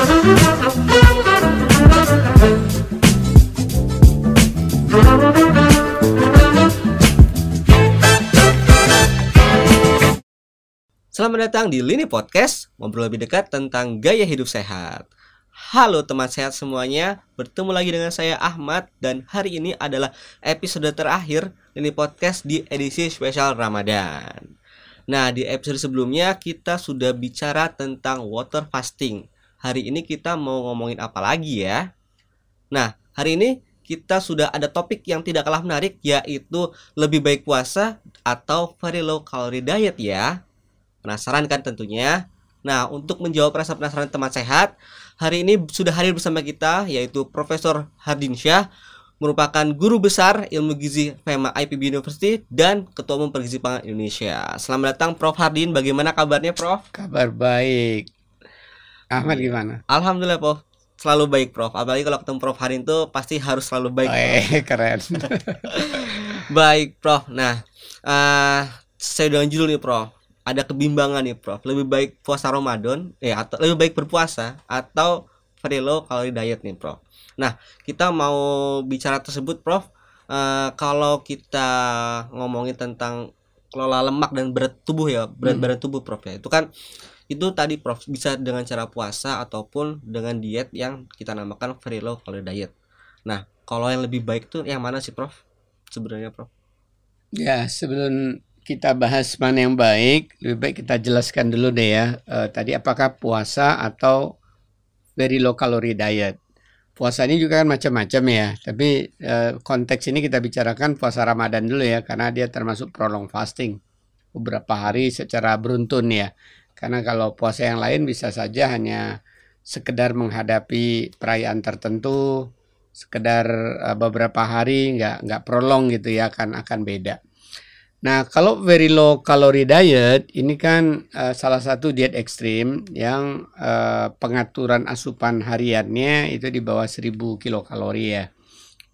Selamat datang di Lini Podcast, ngobrol lebih dekat tentang gaya hidup sehat. Halo teman sehat semuanya, bertemu lagi dengan saya Ahmad dan hari ini adalah episode terakhir Lini Podcast di edisi spesial Ramadan. Nah, di episode sebelumnya kita sudah bicara tentang water fasting. Hari ini kita mau ngomongin apa lagi ya? Nah, hari ini kita sudah ada topik yang tidak kalah menarik yaitu lebih baik puasa atau very low calorie diet ya. Penasaran kan tentunya? Nah, untuk menjawab rasa penasaran teman sehat, hari ini sudah hadir bersama kita yaitu Profesor Hardin Syah, merupakan guru besar ilmu gizi FEMA IPB University dan Ketua Umum Pergizi Pangan Indonesia. Selamat datang Prof Hardin. Bagaimana kabarnya, Prof? Kabar baik. Ahmad gimana? Alhamdulillah, Prof. Selalu baik, Prof. Apalagi kalau ketemu Prof Hardin tuh pasti harus selalu baik. Eh, keren. baik, Prof. Nah, uh, saya dengan judul nih, Prof ada kebimbangan nih Prof. Lebih baik puasa Ramadan ya atau lebih baik berpuasa atau very low calorie diet nih Prof. Nah, kita mau bicara tersebut Prof. Uh, kalau kita ngomongin tentang kelola lemak dan berat tubuh ya, berat hmm. badan tubuh Prof ya. Itu kan itu tadi Prof bisa dengan cara puasa ataupun dengan diet yang kita namakan very low calorie diet. Nah, kalau yang lebih baik tuh yang mana sih Prof? Sebenarnya Prof? Ya, sebelum kita bahas mana yang baik, lebih baik kita jelaskan dulu deh ya. Uh, tadi apakah puasa atau very low calorie diet? Puasa ini juga kan macam-macam ya. Tapi uh, konteks ini kita bicarakan puasa Ramadan dulu ya, karena dia termasuk prolong fasting beberapa hari secara beruntun ya. Karena kalau puasa yang lain bisa saja hanya sekedar menghadapi perayaan tertentu, sekedar uh, beberapa hari nggak nggak prolong gitu ya, akan akan beda. Nah, kalau very low calorie diet ini kan uh, salah satu diet ekstrim yang uh, pengaturan asupan hariannya itu di bawah 1000 kilokalori ya.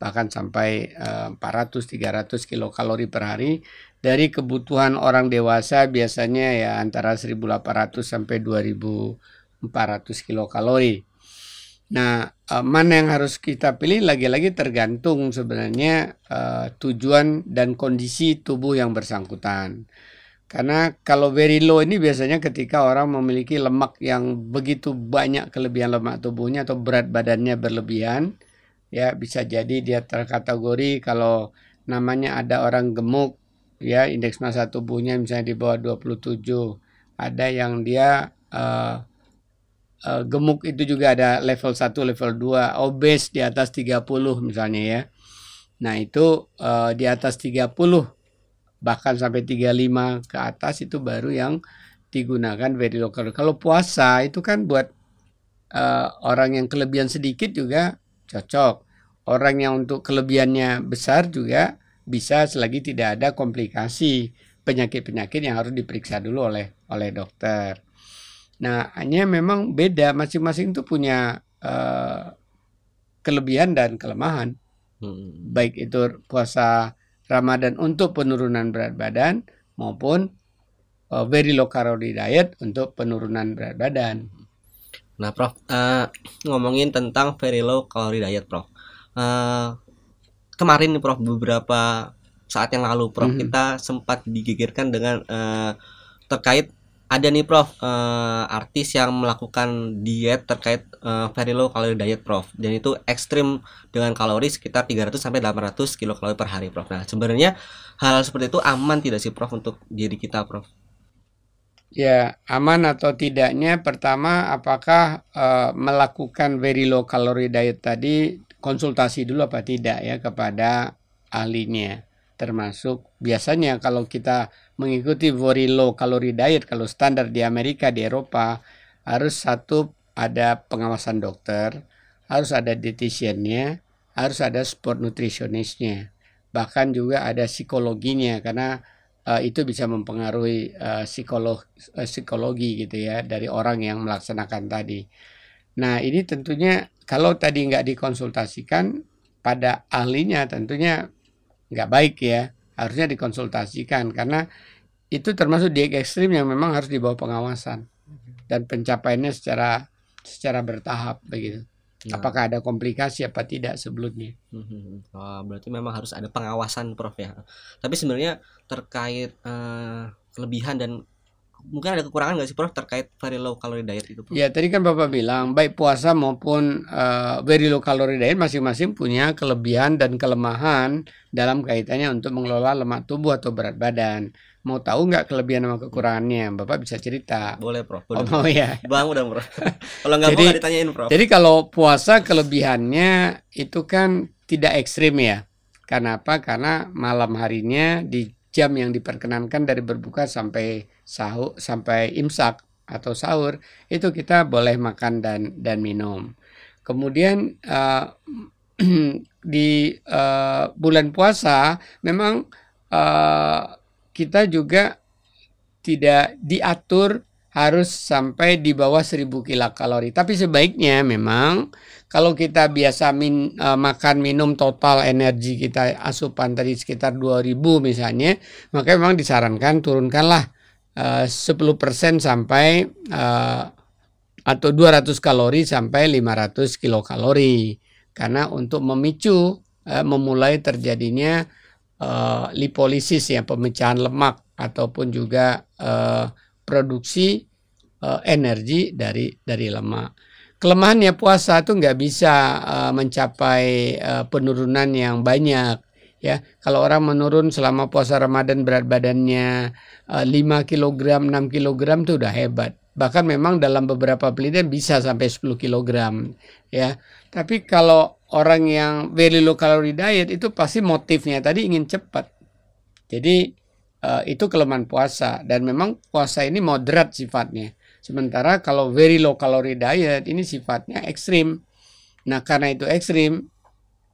Bahkan sampai uh, 400 300 kilokalori per hari dari kebutuhan orang dewasa biasanya ya antara 1800 sampai 2400 kilokalori. Nah, uh, mana yang harus kita pilih lagi-lagi tergantung sebenarnya uh, tujuan dan kondisi tubuh yang bersangkutan. Karena kalau very low ini biasanya ketika orang memiliki lemak yang begitu banyak kelebihan lemak tubuhnya atau berat badannya berlebihan, ya bisa jadi dia terkategori kalau namanya ada orang gemuk, ya indeks massa tubuhnya misalnya di bawah 27, ada yang dia uh, uh, gemuk itu juga ada level 1, level 2, obes di atas 30 misalnya ya. Nah, itu uh, di atas 30 bahkan sampai 35 ke atas itu baru yang digunakan very local. Kalau puasa itu kan buat uh, orang yang kelebihan sedikit juga cocok. Orang yang untuk kelebihannya besar juga bisa selagi tidak ada komplikasi penyakit-penyakit yang harus diperiksa dulu oleh oleh dokter. Nah, hanya memang beda masing-masing itu punya uh, kelebihan dan kelemahan. Hmm. Baik itu puasa Ramadan untuk penurunan berat badan maupun uh, very low calorie diet untuk penurunan berat badan. Nah, Prof, uh, ngomongin tentang very low calorie diet, Prof. Uh, kemarin nih, Prof, beberapa saat yang lalu, Prof, -hmm. kita sempat digegerkan dengan uh, terkait ada nih Prof uh, artis yang melakukan diet terkait uh, very low calorie diet Prof dan itu ekstrim dengan kalori sekitar 300 sampai 800 kilokalori per hari Prof. Nah, sebenarnya hal, hal seperti itu aman tidak sih Prof untuk diri kita Prof? Ya, aman atau tidaknya pertama apakah uh, melakukan very low calorie diet tadi konsultasi dulu apa tidak ya kepada ahlinya. Termasuk biasanya kalau kita mengikuti very low calorie diet kalau standar di Amerika di Eropa harus satu ada pengawasan dokter harus ada dietitiannya harus ada sport nutritionistnya. Bahkan juga ada psikologinya karena uh, itu bisa mempengaruhi uh, psikolog uh, psikologi gitu ya dari orang yang melaksanakan tadi nah ini tentunya kalau tadi nggak dikonsultasikan pada ahlinya tentunya nggak baik ya harusnya dikonsultasikan karena itu termasuk diet ekstrim yang memang harus dibawa pengawasan dan pencapaiannya secara secara bertahap begitu. Nah, Apakah ada komplikasi apa tidak sebelumnya? Wah, berarti memang harus ada pengawasan Prof ya. Tapi sebenarnya terkait eh, kelebihan dan mungkin ada kekurangan nggak sih Prof terkait very low calorie diet itu Prof? Ya tadi kan Bapak bilang baik puasa maupun eh, very low calorie diet masing-masing punya kelebihan dan kelemahan dalam kaitannya untuk mengelola lemak tubuh atau berat badan. Mau tahu nggak kelebihan sama kekurangannya? Bapak bisa cerita. Boleh Prof, Oh boleh. mau ya. Bang udah Prof. Kalau nggak mau nggak ditanyain Prof. Jadi kalau puasa kelebihannya itu kan tidak ekstrim ya. Karena apa? Karena malam harinya di jam yang diperkenankan dari berbuka sampai sahur sampai imsak atau sahur itu kita boleh makan dan dan minum. Kemudian eh, di eh, bulan puasa memang eh, kita juga tidak diatur harus sampai di bawah 1000 kilokalori. Tapi sebaiknya memang kalau kita biasa min, eh, makan minum total energi kita asupan tadi sekitar 2000 misalnya, maka memang disarankan turunkanlah eh, 10% sampai eh, atau 200 kalori sampai 500 kilokalori. Karena untuk memicu eh, memulai terjadinya eh, lipolisis ya pemecahan lemak ataupun juga eh, produksi eh, energi dari dari lemak. Kelemahannya puasa itu nggak bisa eh, mencapai eh, penurunan yang banyak ya. Kalau orang menurun selama puasa Ramadan berat badannya 5 kg, 6 kg itu udah hebat. Bahkan memang dalam beberapa penelitian bisa sampai 10 kg ya. Tapi kalau orang yang very low calorie diet itu pasti motifnya tadi ingin cepat. Jadi eh, itu kelemahan puasa dan memang puasa ini moderat sifatnya. Sementara kalau very low calorie diet ini sifatnya ekstrim. Nah, karena itu ekstrim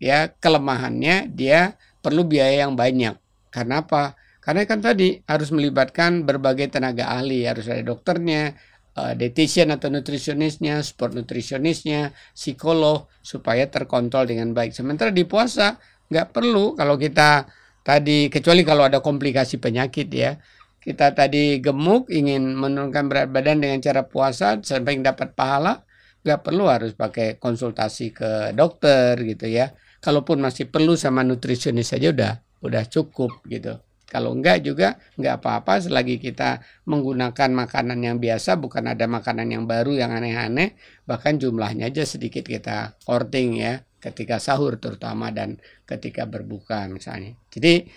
ya kelemahannya dia perlu biaya yang banyak. Karena apa? Karena kan tadi harus melibatkan berbagai tenaga ahli, harus ada dokternya, eh, dietitian atau nutrisionisnya, sport nutrisionisnya, psikolog supaya terkontrol dengan baik. Sementara di puasa nggak perlu kalau kita tadi kecuali kalau ada komplikasi penyakit ya. Kita tadi gemuk ingin menurunkan berat badan dengan cara puasa sampai dapat pahala, nggak perlu harus pakai konsultasi ke dokter gitu ya. Kalaupun masih perlu sama nutrisionis saja udah udah cukup gitu. Kalau enggak juga enggak apa-apa selagi kita menggunakan makanan yang biasa bukan ada makanan yang baru yang aneh-aneh bahkan jumlahnya aja sedikit kita korting ya ketika sahur terutama dan ketika berbuka misalnya. Jadi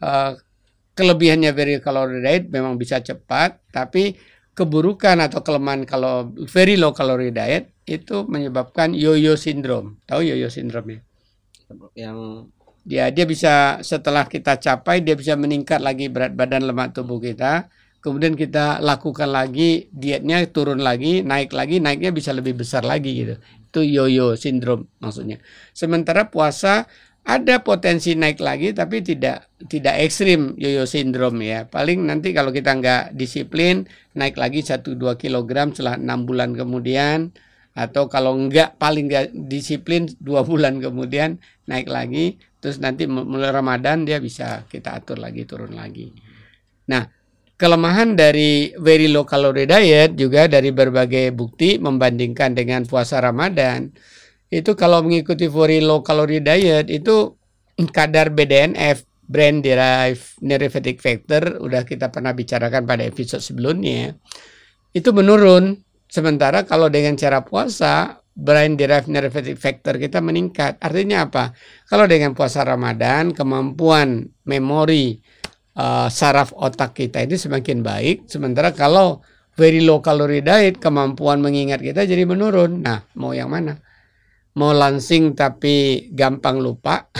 eh, kelebihannya very calorie diet memang bisa cepat tapi keburukan atau kelemahan kalau very low calorie diet itu menyebabkan yo-yo syndrome. Tahu yo-yo syndrome ya? Yang dia dia bisa setelah kita capai dia bisa meningkat lagi berat badan lemak tubuh kita. Kemudian kita lakukan lagi dietnya turun lagi naik lagi naiknya bisa lebih besar lagi gitu. Itu yo-yo syndrome maksudnya. Sementara puasa ada potensi naik lagi tapi tidak tidak ekstrim yo-yo syndrome ya. Paling nanti kalau kita nggak disiplin naik lagi 1-2 kilogram setelah enam bulan kemudian atau kalau enggak paling enggak disiplin dua bulan kemudian naik lagi terus nanti mulai Ramadan dia bisa kita atur lagi turun lagi. Nah, kelemahan dari very low calorie diet juga dari berbagai bukti membandingkan dengan puasa Ramadan itu kalau mengikuti very low calorie diet itu kadar BDNF brain derived neuropathic factor udah kita pernah bicarakan pada episode sebelumnya itu menurun sementara kalau dengan cara puasa brain derived neuropathic factor kita meningkat. Artinya apa? Kalau dengan puasa Ramadan, kemampuan memori uh, saraf otak kita ini semakin baik. Sementara kalau very low calorie diet, kemampuan mengingat kita jadi menurun. Nah, mau yang mana? Mau langsing tapi gampang lupa,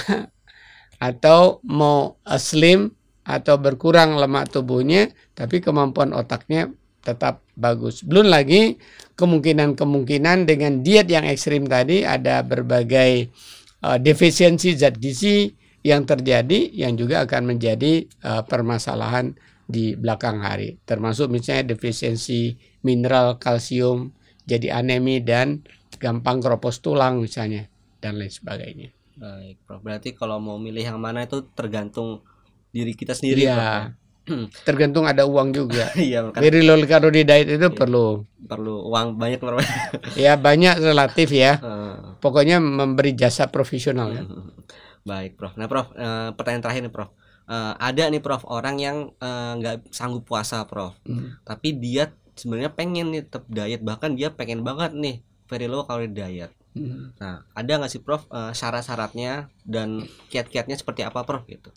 atau mau slim atau berkurang lemak tubuhnya, tapi kemampuan otaknya tetap bagus. Belum lagi kemungkinan-kemungkinan dengan diet yang ekstrim tadi ada berbagai uh, defisiensi zat gizi yang terjadi yang juga akan menjadi uh, permasalahan di belakang hari. Termasuk misalnya defisiensi mineral kalsium, jadi anemi dan gampang keropos tulang misalnya dan lain sebagainya. baik Prof. Berarti kalau mau milih yang mana itu tergantung diri kita sendiri Prof. Tergantung ada uang juga. iya kan Very low calorie diet itu Iya. perlu perlu uang banyak ya banyak relatif ya. Eh, Pokoknya memberi jasa profesional ya. Hmm. Baik, Prof. Nah, Prof, eh, pertanyaan terakhir nih, Prof. Eh, ada nih, Prof, orang yang eh, nggak sanggup puasa, Prof. Hmm. Tapi dia sebenarnya pengen nih tetap diet, bahkan dia pengen banget nih very low calorie diet. Hmm. Nah, ada nggak sih, Prof, eh, syarat-syaratnya dan kiat-kiatnya seperti apa, Prof? Gitu.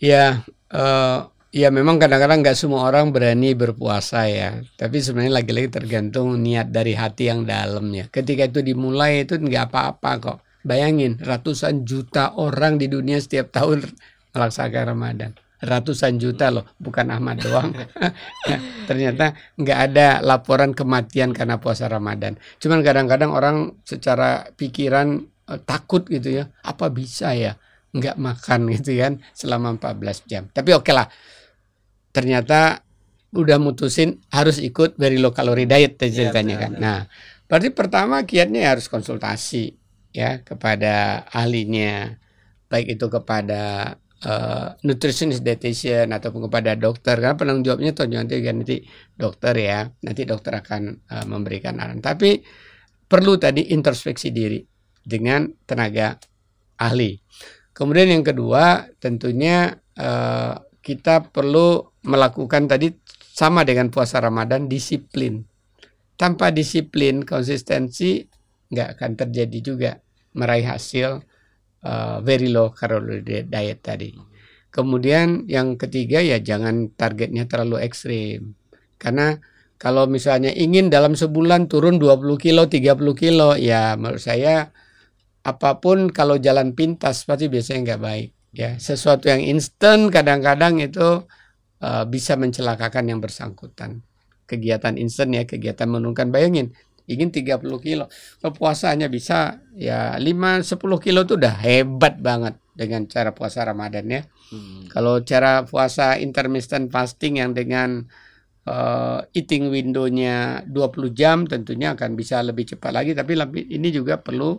Ya, eh, ya memang kadang-kadang nggak semua orang berani berpuasa ya. Tapi sebenarnya lagi-lagi tergantung niat dari hati yang dalam ya. Ketika itu dimulai itu nggak apa-apa kok. Bayangin ratusan juta orang di dunia setiap tahun melaksanakan Ramadan. Ratusan juta loh, bukan Ahmad doang. Ternyata nggak ada laporan kematian karena puasa Ramadan. Cuman kadang-kadang orang secara pikiran eh, takut gitu ya. Apa bisa ya? nggak makan gitu kan selama 14 jam. Tapi oke lah. Ternyata udah mutusin harus ikut very low calorie diet Iya, ceritanya benar, kan. Nah, berarti pertama kiatnya harus konsultasi ya kepada ahlinya baik itu kepada eh, nutritionist dietitian ataupun kepada dokter. Karena penanggung jawabnya tuh nanti nanti dokter ya. Nanti dokter akan eh, memberikan arahan. Tapi perlu tadi introspeksi diri dengan tenaga ahli. Kemudian yang kedua tentunya eh, kita perlu melakukan tadi sama dengan puasa Ramadan disiplin tanpa disiplin konsistensi nggak akan terjadi juga meraih hasil uh, very low calorie diet tadi. Kemudian yang ketiga ya jangan targetnya terlalu ekstrim. Karena kalau misalnya ingin dalam sebulan turun 20 kilo, 30 kilo, ya menurut saya apa pun kalau jalan pintas pasti biasanya nggak baik. Ya sesuatu yang instan kadang-kadang itu uh, bisa mencelakakan yang bersangkutan. Kegiatan instan ya, kegiatan menurunkan. Bayangin, ingin 30 kilo. Kalau bisa ya 5-10 kilo itu udah hebat banget dengan cara puasa Ramadan ya. Hmm. Kalau cara puasa intermittent fasting yang dengan uh, eating window-nya 20 jam tentunya akan bisa lebih cepat lagi tapi lebih, ini juga perlu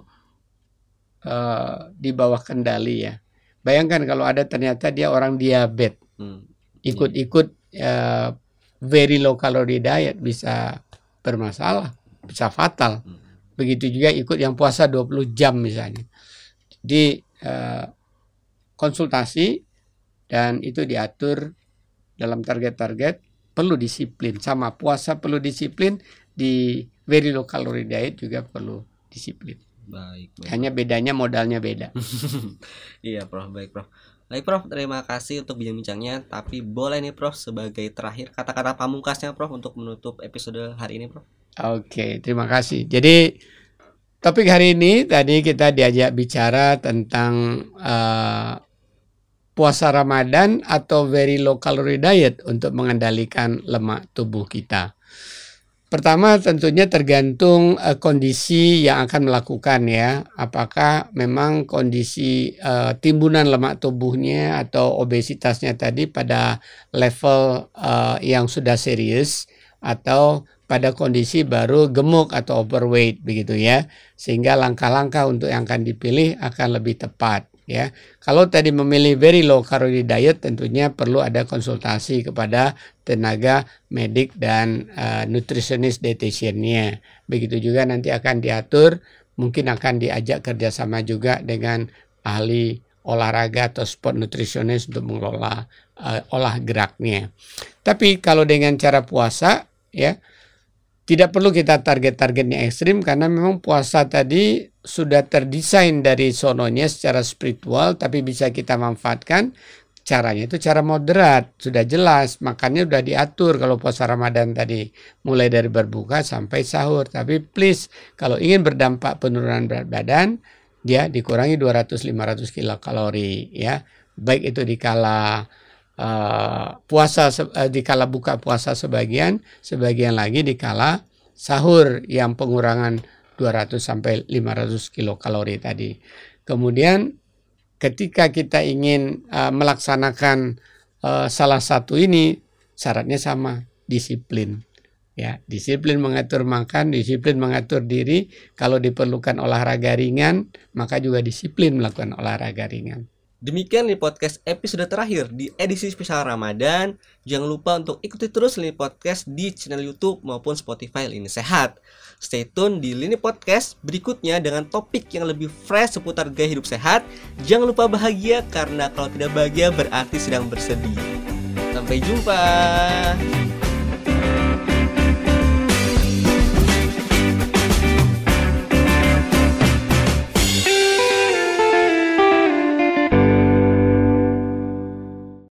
uh, di bawah kendali ya. Bayangkan kalau ada ternyata dia orang diabetes Hmm. ikut-ikut uh, very low calorie diet bisa bermasalah, bisa fatal. Hmm. Begitu juga ikut yang puasa 20 jam misalnya. Jadi eh, konsultasi dan itu diatur dalam target-target perlu disiplin sama puasa perlu disiplin di very low calorie diet juga perlu disiplin. Baik, baik. Hanya bedanya modalnya beda. iya, Prof. Baik, Prof. Baik, Prof. Terima kasih untuk bincang-bincangnya. Tapi boleh nih, Prof, sebagai terakhir kata-kata pamungkasnya, Prof, untuk menutup episode hari ini, Prof. Oke, terima kasih. Jadi topik hari ini tadi kita diajak bicara tentang eh, puasa Ramadan atau very low calorie diet untuk mengendalikan lemak tubuh kita. Pertama tentunya tergantung eh, kondisi yang akan melakukan ya. Apakah memang kondisi eh, timbunan lemak tubuhnya atau obesitasnya tadi pada level eh, yang sudah serius atau pada kondisi baru gemuk atau overweight begitu ya. Sehingga langkah-langkah untuk yang akan dipilih akan lebih tepat ya. Kalau tadi memilih very low calorie diet tentunya perlu ada konsultasi kepada tenaga medik dan uh, nutritionist dietitiannya. Begitu juga nanti akan diatur mungkin akan diajak kerjasama juga dengan ahli olahraga atau sport nutritionist untuk mengelola uh, olah geraknya. Tapi kalau dengan cara puasa ya tidak perlu kita target-targetnya ekstrim karena memang puasa tadi sudah terdesain dari sononya secara spiritual tapi bisa kita manfaatkan caranya itu cara moderat sudah jelas makannya sudah diatur. Kalau puasa Ramadan tadi mulai dari berbuka sampai sahur. Tapi please kalau ingin berdampak penurunan berat badan dia dikurangi 200-500 kilokalori ya. Baik itu dikala uh, puasa uh, dikala buka puasa sebagian sebagian lagi dikala sahur yang pengurangan 200 sampai 500 kilokalori tadi. Kemudian ketika kita ingin uh, melaksanakan uh, salah satu ini syaratnya sama disiplin. Ya disiplin mengatur makan disiplin mengatur diri. Kalau diperlukan olahraga ringan maka juga disiplin melakukan olahraga ringan Demikian di podcast episode terakhir di edisi spesial Ramadan. Jangan lupa untuk ikuti terus Lini Podcast di channel YouTube maupun Spotify Lini Sehat. Stay tune di Lini Podcast berikutnya dengan topik yang lebih fresh seputar gaya hidup sehat. Jangan lupa bahagia karena kalau tidak bahagia berarti sedang bersedih. Sampai jumpa.